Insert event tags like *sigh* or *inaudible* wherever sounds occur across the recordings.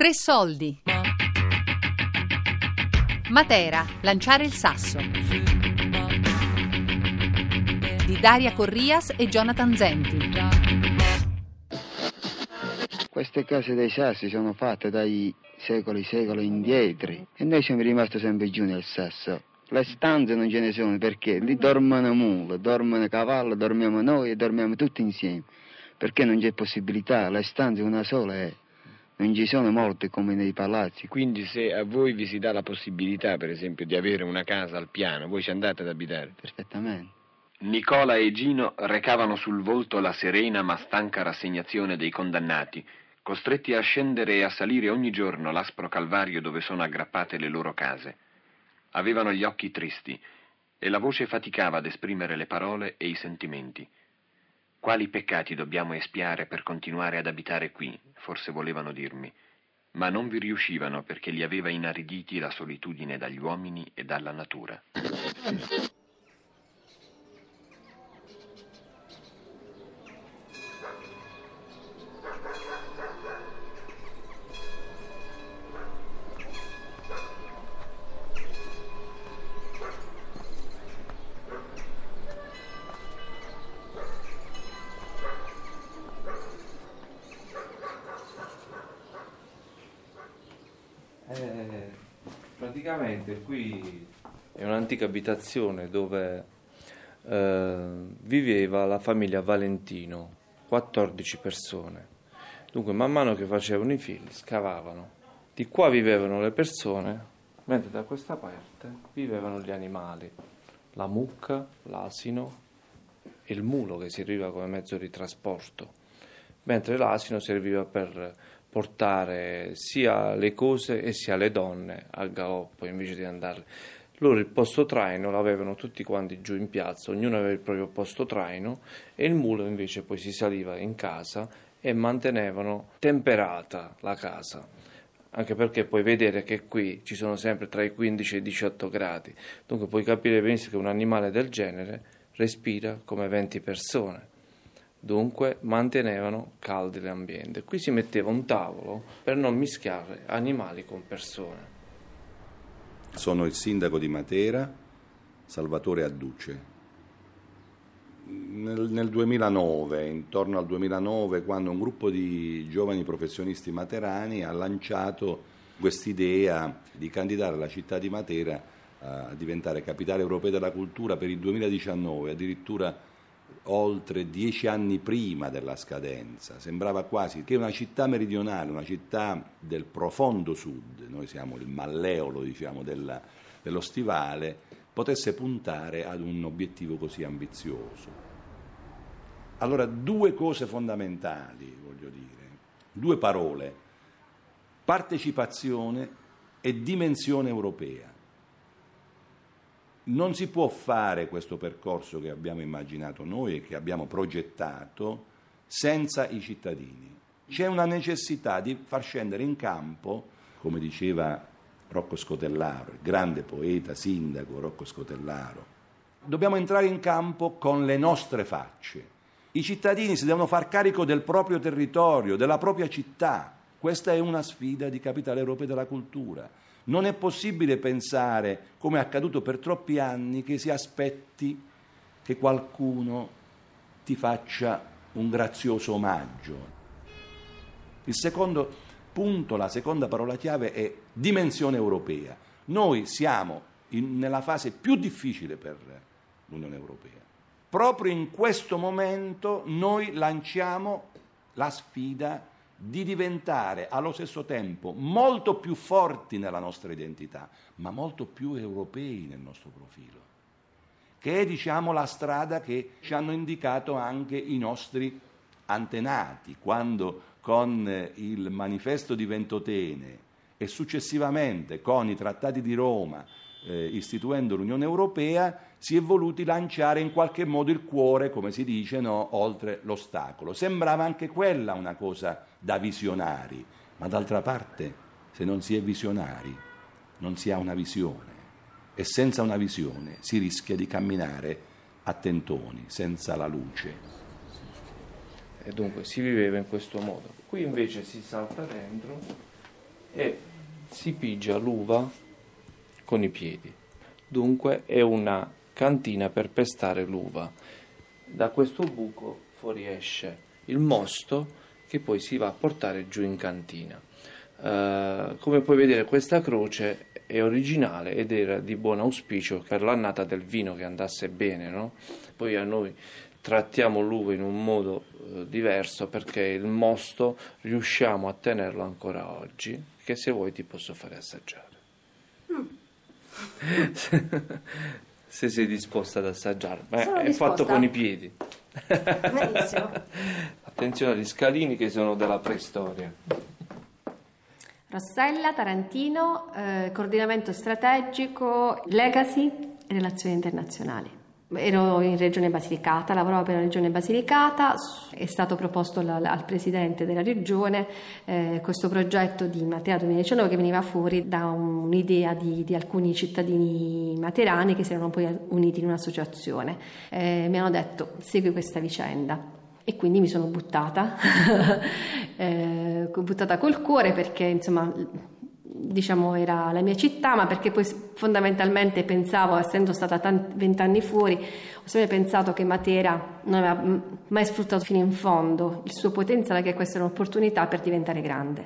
Tre soldi. Matera, lanciare il sasso. Di Daria Corrias e Jonathan Zenti. Queste case dei sassi sono fatte dai secoli secoli indietro e noi siamo rimasti sempre giù nel sasso. Le stanze non ce ne sono perché lì dormono mule, dormono cavallo, dormiamo noi e dormiamo tutti insieme. Perché non c'è possibilità, le stanze una sola è non ci sono molte come nei palazzi. Quindi se a voi vi si dà la possibilità, per esempio, di avere una casa al piano, voi ci andate ad abitare? Perfettamente. Nicola e Gino recavano sul volto la serena ma stanca rassegnazione dei condannati, costretti a scendere e a salire ogni giorno l'aspro calvario dove sono aggrappate le loro case. Avevano gli occhi tristi e la voce faticava ad esprimere le parole e i sentimenti. Quali peccati dobbiamo espiare per continuare ad abitare qui? Forse volevano dirmi. Ma non vi riuscivano perché li aveva inariditi la solitudine dagli uomini e dalla natura. Praticamente qui è un'antica abitazione dove eh, viveva la famiglia Valentino, 14 persone. Dunque, man mano che facevano i figli, scavavano. Di qua vivevano le persone, mentre da questa parte vivevano gli animali, la mucca, l'asino e il mulo che serviva come mezzo di trasporto, mentre l'asino serviva per portare sia le cose e sia le donne al galoppo invece di andare. Loro il posto traino l'avevano tutti quanti giù in piazza, ognuno aveva il proprio posto traino e il mulo invece poi si saliva in casa e mantenevano temperata la casa. Anche perché puoi vedere che qui ci sono sempre tra i 15 e i 18 gradi, dunque puoi capire benissimo che un animale del genere respira come 20 persone. Dunque mantenevano caldo l'ambiente. Qui si metteva un tavolo per non mischiare animali con persone. Sono il sindaco di Matera, Salvatore Adduce. Nel, nel 2009, intorno al 2009, quando un gruppo di giovani professionisti materani ha lanciato quest'idea di candidare la città di Matera a diventare capitale europea della cultura per il 2019, addirittura oltre dieci anni prima della scadenza. Sembrava quasi che una città meridionale, una città del profondo sud, noi siamo il malleolo diciamo, della, dello stivale, potesse puntare ad un obiettivo così ambizioso. Allora, due cose fondamentali, voglio dire, due parole, partecipazione e dimensione europea. Non si può fare questo percorso che abbiamo immaginato noi e che abbiamo progettato senza i cittadini. C'è una necessità di far scendere in campo, come diceva Rocco Scotellaro, grande poeta, sindaco Rocco Scotellaro. Dobbiamo entrare in campo con le nostre facce. I cittadini si devono far carico del proprio territorio, della propria città. Questa è una sfida di capitale europeo della cultura. Non è possibile pensare, come è accaduto per troppi anni, che si aspetti che qualcuno ti faccia un grazioso omaggio. Il secondo punto, la seconda parola chiave è dimensione europea. Noi siamo in, nella fase più difficile per l'Unione Europea. Proprio in questo momento noi lanciamo la sfida di diventare allo stesso tempo molto più forti nella nostra identità, ma molto più europei nel nostro profilo, che è diciamo la strada che ci hanno indicato anche i nostri antenati, quando con il manifesto di Ventotene e successivamente con i trattati di Roma eh, istituendo l'Unione Europea, si è voluti lanciare in qualche modo il cuore, come si dice, no, oltre l'ostacolo. Sembrava anche quella una cosa da visionari, ma d'altra parte, se non si è visionari, non si ha una visione. E senza una visione si rischia di camminare a tentoni, senza la luce. E dunque si viveva in questo modo. Qui invece si salta dentro e si pigia l'uva con i piedi. Dunque è una cantina per pestare l'uva. Da questo buco fuoriesce il mosto che poi si va a portare giù in cantina. Uh, come puoi vedere questa croce è originale ed era di buon auspicio per l'annata del vino che andasse bene, no? Poi a noi trattiamo l'uva in un modo uh, diverso perché il mosto riusciamo a tenerlo ancora oggi, che se vuoi ti posso fare assaggiare. *laughs* Se sei disposta ad assaggiare, ma Sono è disposta. fatto con i piedi. Benissimo. *laughs* Attenzione agli scalini che sono della preistoria. Rossella, Tarantino, eh, coordinamento strategico, legacy e relazioni internazionali. Ero in Regione Basilicata, lavoravo per la Regione Basilicata, è stato proposto la- al Presidente della Regione eh, questo progetto di Matera 2019 che veniva fuori da un'idea di, di alcuni cittadini materani che si erano poi uniti in un'associazione. Eh, mi hanno detto segui questa vicenda e quindi mi sono buttata, *laughs* eh, buttata col cuore perché insomma diciamo era la mia città, ma perché poi fondamentalmente pensavo, essendo stata vent'anni fuori, ho sempre pensato che Matera non aveva mai sfruttato fino in fondo il suo potenziale, che questa era un'opportunità per diventare grande,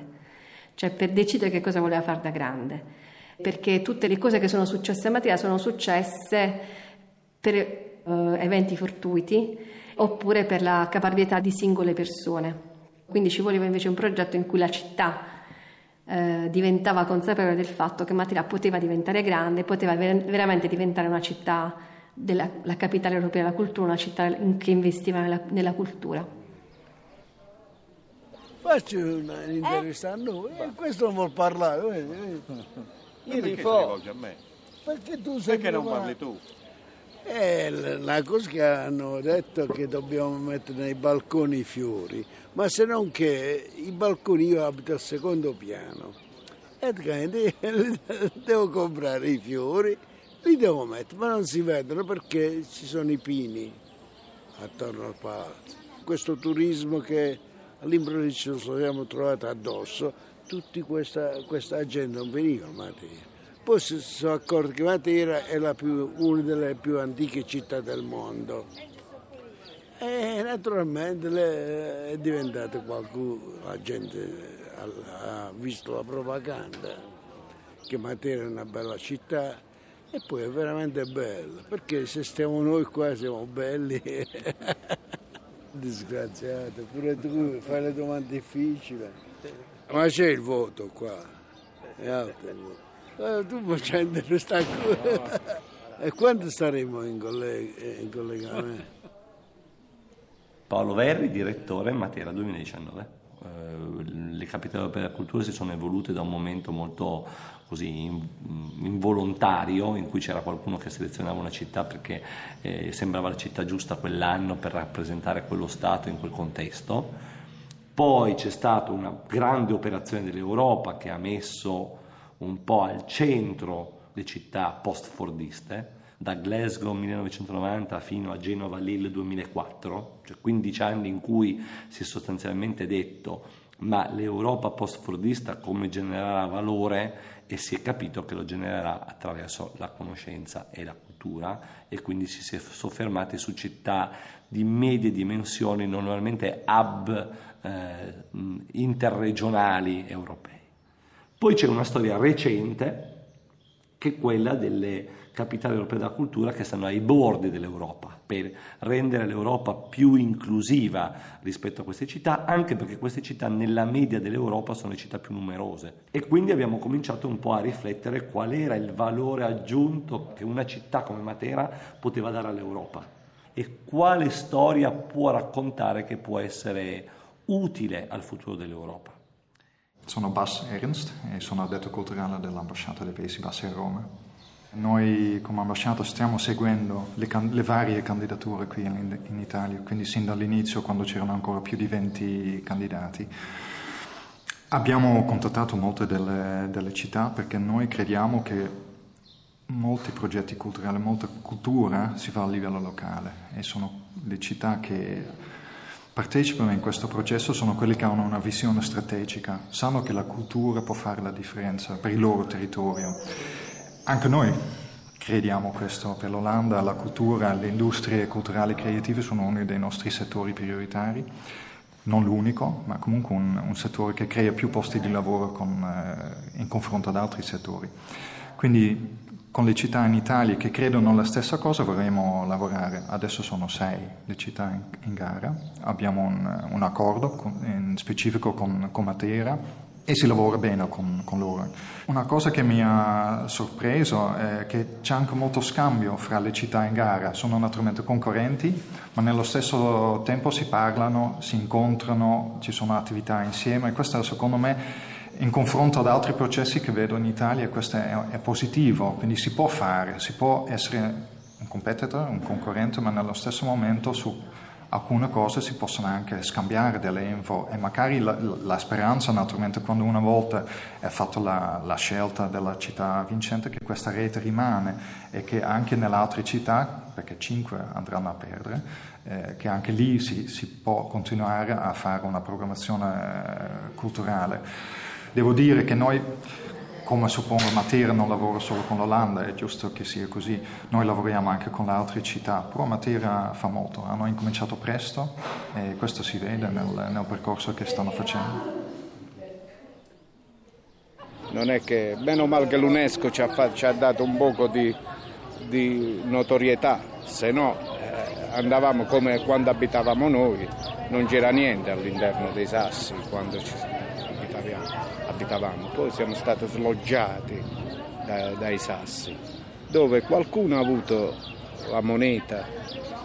cioè per decidere che cosa voleva fare da grande, perché tutte le cose che sono successe a Matera sono successe per eh, eventi fortuiti oppure per la caparbietà di singole persone. Quindi ci voleva invece un progetto in cui la città eh, diventava consapevole del fatto che Matera poteva diventare grande, poteva ver- veramente diventare una città della la capitale europea della cultura, una città in- che investiva nella, nella cultura. Faccio un'intervista a noi, e questo non vuol parlare. vedi, vedi. Io Perché fo- rivolgi a me? Perché tu sei Perché non parli tu? L- la cosa che hanno detto che dobbiamo mettere nei balconi i fiori, ma se non che i balconi io abito al secondo piano e quindi *laughs* devo comprare i fiori, li devo mettere, ma non si vedono perché ci sono i pini attorno al palazzo. Questo turismo che all'improvviso ci siamo trovati addosso, tutta questa, questa gente non veniva a Matera. Poi si sono accorti che Matera è più- una delle più antiche città del mondo. E naturalmente le- è diventata qualcuno, la gente ha visto la propaganda, che Matera è una bella città e poi è veramente bella, perché se stiamo noi qua siamo belli. *laughs* Disgraziato, pure tu fai le domande difficili. Ma c'è il voto qua, è alto il voto. Eh, tu facendo questa cosa. E quando staremo in, colleg- in collegamento? Paolo Verri, direttore Matera 2019. Eh, le capitali europee della cultura si sono evolute da un momento molto così in- involontario in cui c'era qualcuno che selezionava una città perché eh, sembrava la città giusta quell'anno per rappresentare quello Stato in quel contesto. Poi c'è stata una grande operazione dell'Europa che ha messo un po' al centro le città post-fordiste, da Glasgow 1990 fino a Genova Lille 2004, cioè 15 anni in cui si è sostanzialmente detto ma l'Europa post-fordista come genererà valore e si è capito che lo genererà attraverso la conoscenza e la cultura e quindi si si è soffermati su città di medie dimensioni, normalmente hub eh, interregionali europei. Poi c'è una storia recente che è quella delle capitali europee della cultura che stanno ai bordi dell'Europa per rendere l'Europa più inclusiva rispetto a queste città, anche perché queste città nella media dell'Europa sono le città più numerose e quindi abbiamo cominciato un po' a riflettere qual era il valore aggiunto che una città come Matera poteva dare all'Europa e quale storia può raccontare che può essere utile al futuro dell'Europa. Sono Bas Ernst e sono addetto culturale dell'ambasciata dei Paesi Bassi a Roma. Noi come ambasciata stiamo seguendo le, can- le varie candidature qui in, in Italia, quindi sin dall'inizio quando c'erano ancora più di 20 candidati. Abbiamo contattato molte delle, delle città perché noi crediamo che molti progetti culturali, molta cultura si fa a livello locale e sono le città che partecipano in questo processo sono quelli che hanno una visione strategica, sanno che la cultura può fare la differenza per il loro territorio. Anche noi crediamo questo per l'Olanda, la cultura, le industrie culturali e creative sono uno dei nostri settori prioritari, non l'unico, ma comunque un, un settore che crea più posti di lavoro con, eh, in confronto ad altri settori. Quindi con le città in Italia che credono la stessa cosa vorremmo lavorare. Adesso sono sei le città in, in gara, abbiamo un, un accordo con, in specifico con, con, Matera e si lavora bene con, con, loro. Una cosa che mi ha sorpreso è che c'è anche molto scambio fra le città in gara, sono naturalmente concorrenti, ma nello stesso tempo si parlano, si incontrano, ci sono attività insieme e questo secondo me in confronto ad altri processi che vedo in Italia questo è, è, positivo, quindi si può fare, si può essere un competitor, un concorrente, ma nello stesso momento su alcune cose si possono anche scambiare delle info e magari la, la speranza naturalmente quando una volta è fatta la, la, scelta della città vincente che questa rete rimane e che anche nelle altre città, perché cinque andranno a perdere, eh, che anche lì si, si, può continuare a fare una programmazione eh, culturale. Devo dire che noi, come suppongo Matera non lavora solo con l'Olanda, è giusto che sia così, noi lavoriamo anche con le altre città, però Matera fa molto, hanno incominciato presto e questo si vede nel, nel percorso che stanno facendo. Non è che, meno male che l'UNESCO ci ha, ci ha dato un poco di, di notorietà, se no eh, andavamo come quando abitavamo noi, non c'era niente all'interno dei sassi quando ci abitavamo abitavamo, poi siamo stati sloggiati da, dai sassi, dove qualcuno ha avuto la moneta,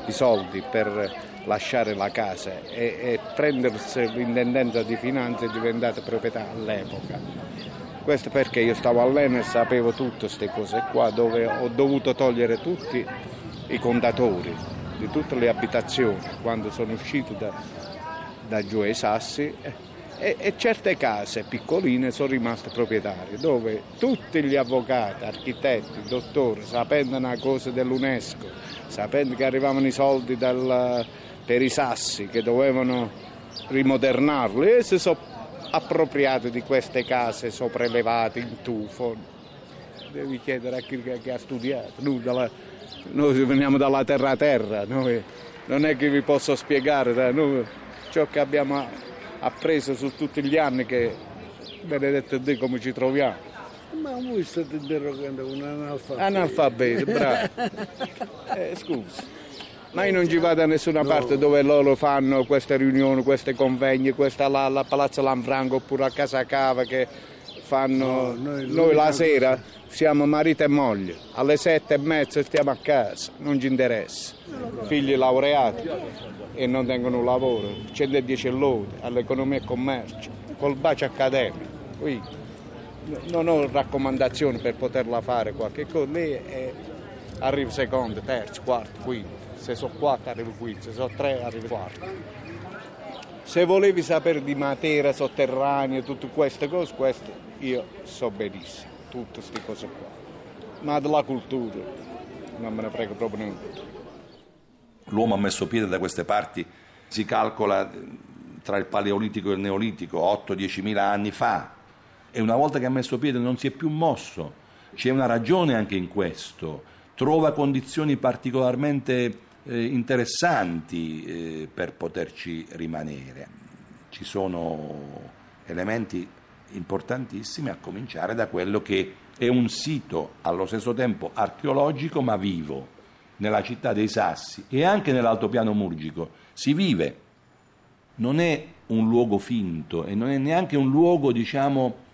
i soldi per lasciare la casa e, e prendersi l'intendenza di finanza è diventata proprietà all'epoca. Questo perché io stavo all'Enel e sapevo tutte queste cose qua, dove ho dovuto togliere tutti i contatori di tutte le abitazioni quando sono uscito da, da giù ai sassi e, e, certe case piccoline sono rimaste proprietarie, dove tutti gli avvocati, architetti, dottori, sapendo una cosa dell'UNESCO, sapendo che arrivavano i soldi dal, per i sassi che dovevano rimodernarli, e si sono appropriati di queste case sopraelevate in tufo. Devi chiedere a chi che ha studiato, noi, dalla, noi veniamo dalla terra a terra, noi, non è che vi posso spiegare noi, ciò che abbiamo appreso su tutti gli anni che benedetto Dio come ci troviamo. Ma voi state interrogando un analfabeto. Analfabeto, bravo. *laughs* Eh, scusi. Ma io non ci vado da nessuna no. parte dove loro fanno queste riunioni, queste convegni, questa là, alla Palazzo Lanfranco oppure a Casa Cava che fanno... No, noi, noi la sera siamo marito e moglie, alle sette e mezza stiamo a casa, non ci interessa. Figli laureati e non tengono lavoro, 110 lode all'economia e commercio, col bacio accademico. Qui non ho raccomandazioni per poterla fare qualche cosa, lì è, arriva secondo, terzo, quarto, quinto, se sono quattro arrivo quinto, se sono tre arrivo quarto. Se volevi sapere di materia sotterranea, tutte queste cose, queste io so benissimo tutte queste cose qua. Ma della cultura non me ne frega proprio niente. L'uomo ha messo piede da queste parti, si calcola tra il paleolitico e il neolitico 8-10 mila anni fa e una volta che ha messo piede non si è più mosso. C'è una ragione anche in questo, trova condizioni particolarmente eh, interessanti eh, per poterci rimanere. Ci sono elementi importantissime, a cominciare da quello che è un sito allo stesso tempo archeologico ma vivo, nella città dei Sassi e anche nell'altopiano murgico. Si vive, non è un luogo finto e non è neanche un luogo, diciamo,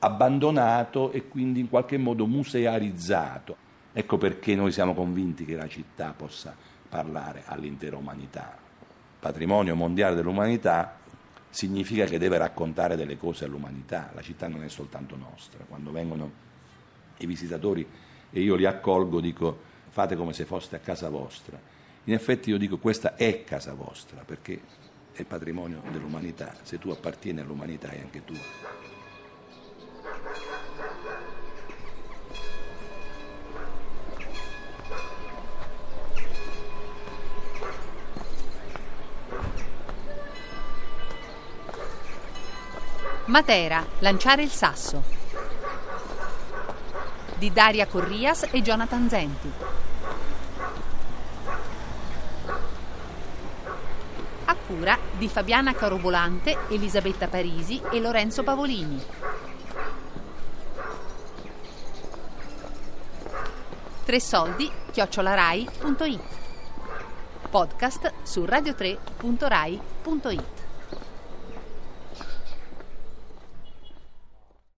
abbandonato e quindi in qualche modo musearizzato. Ecco perché noi siamo convinti che la città possa parlare all'intera umanità. Patrimonio mondiale dell'umanità significa che deve raccontare delle cose all'umanità, la città non è soltanto nostra, quando vengono i visitatori e io li accolgo dico fate come se foste a casa vostra, in effetti io dico questa è casa vostra perché è patrimonio dell'umanità, se tu appartieni all'umanità è anche tua. Matera, lanciare il sasso. Di Daria Corrias e Jonathan Zenti. A cura di Fabiana Carobolante, Elisabetta Parisi e Lorenzo Pavolini. Tre soldi, chiocciolarai.it. Podcast su radio3.rai.it.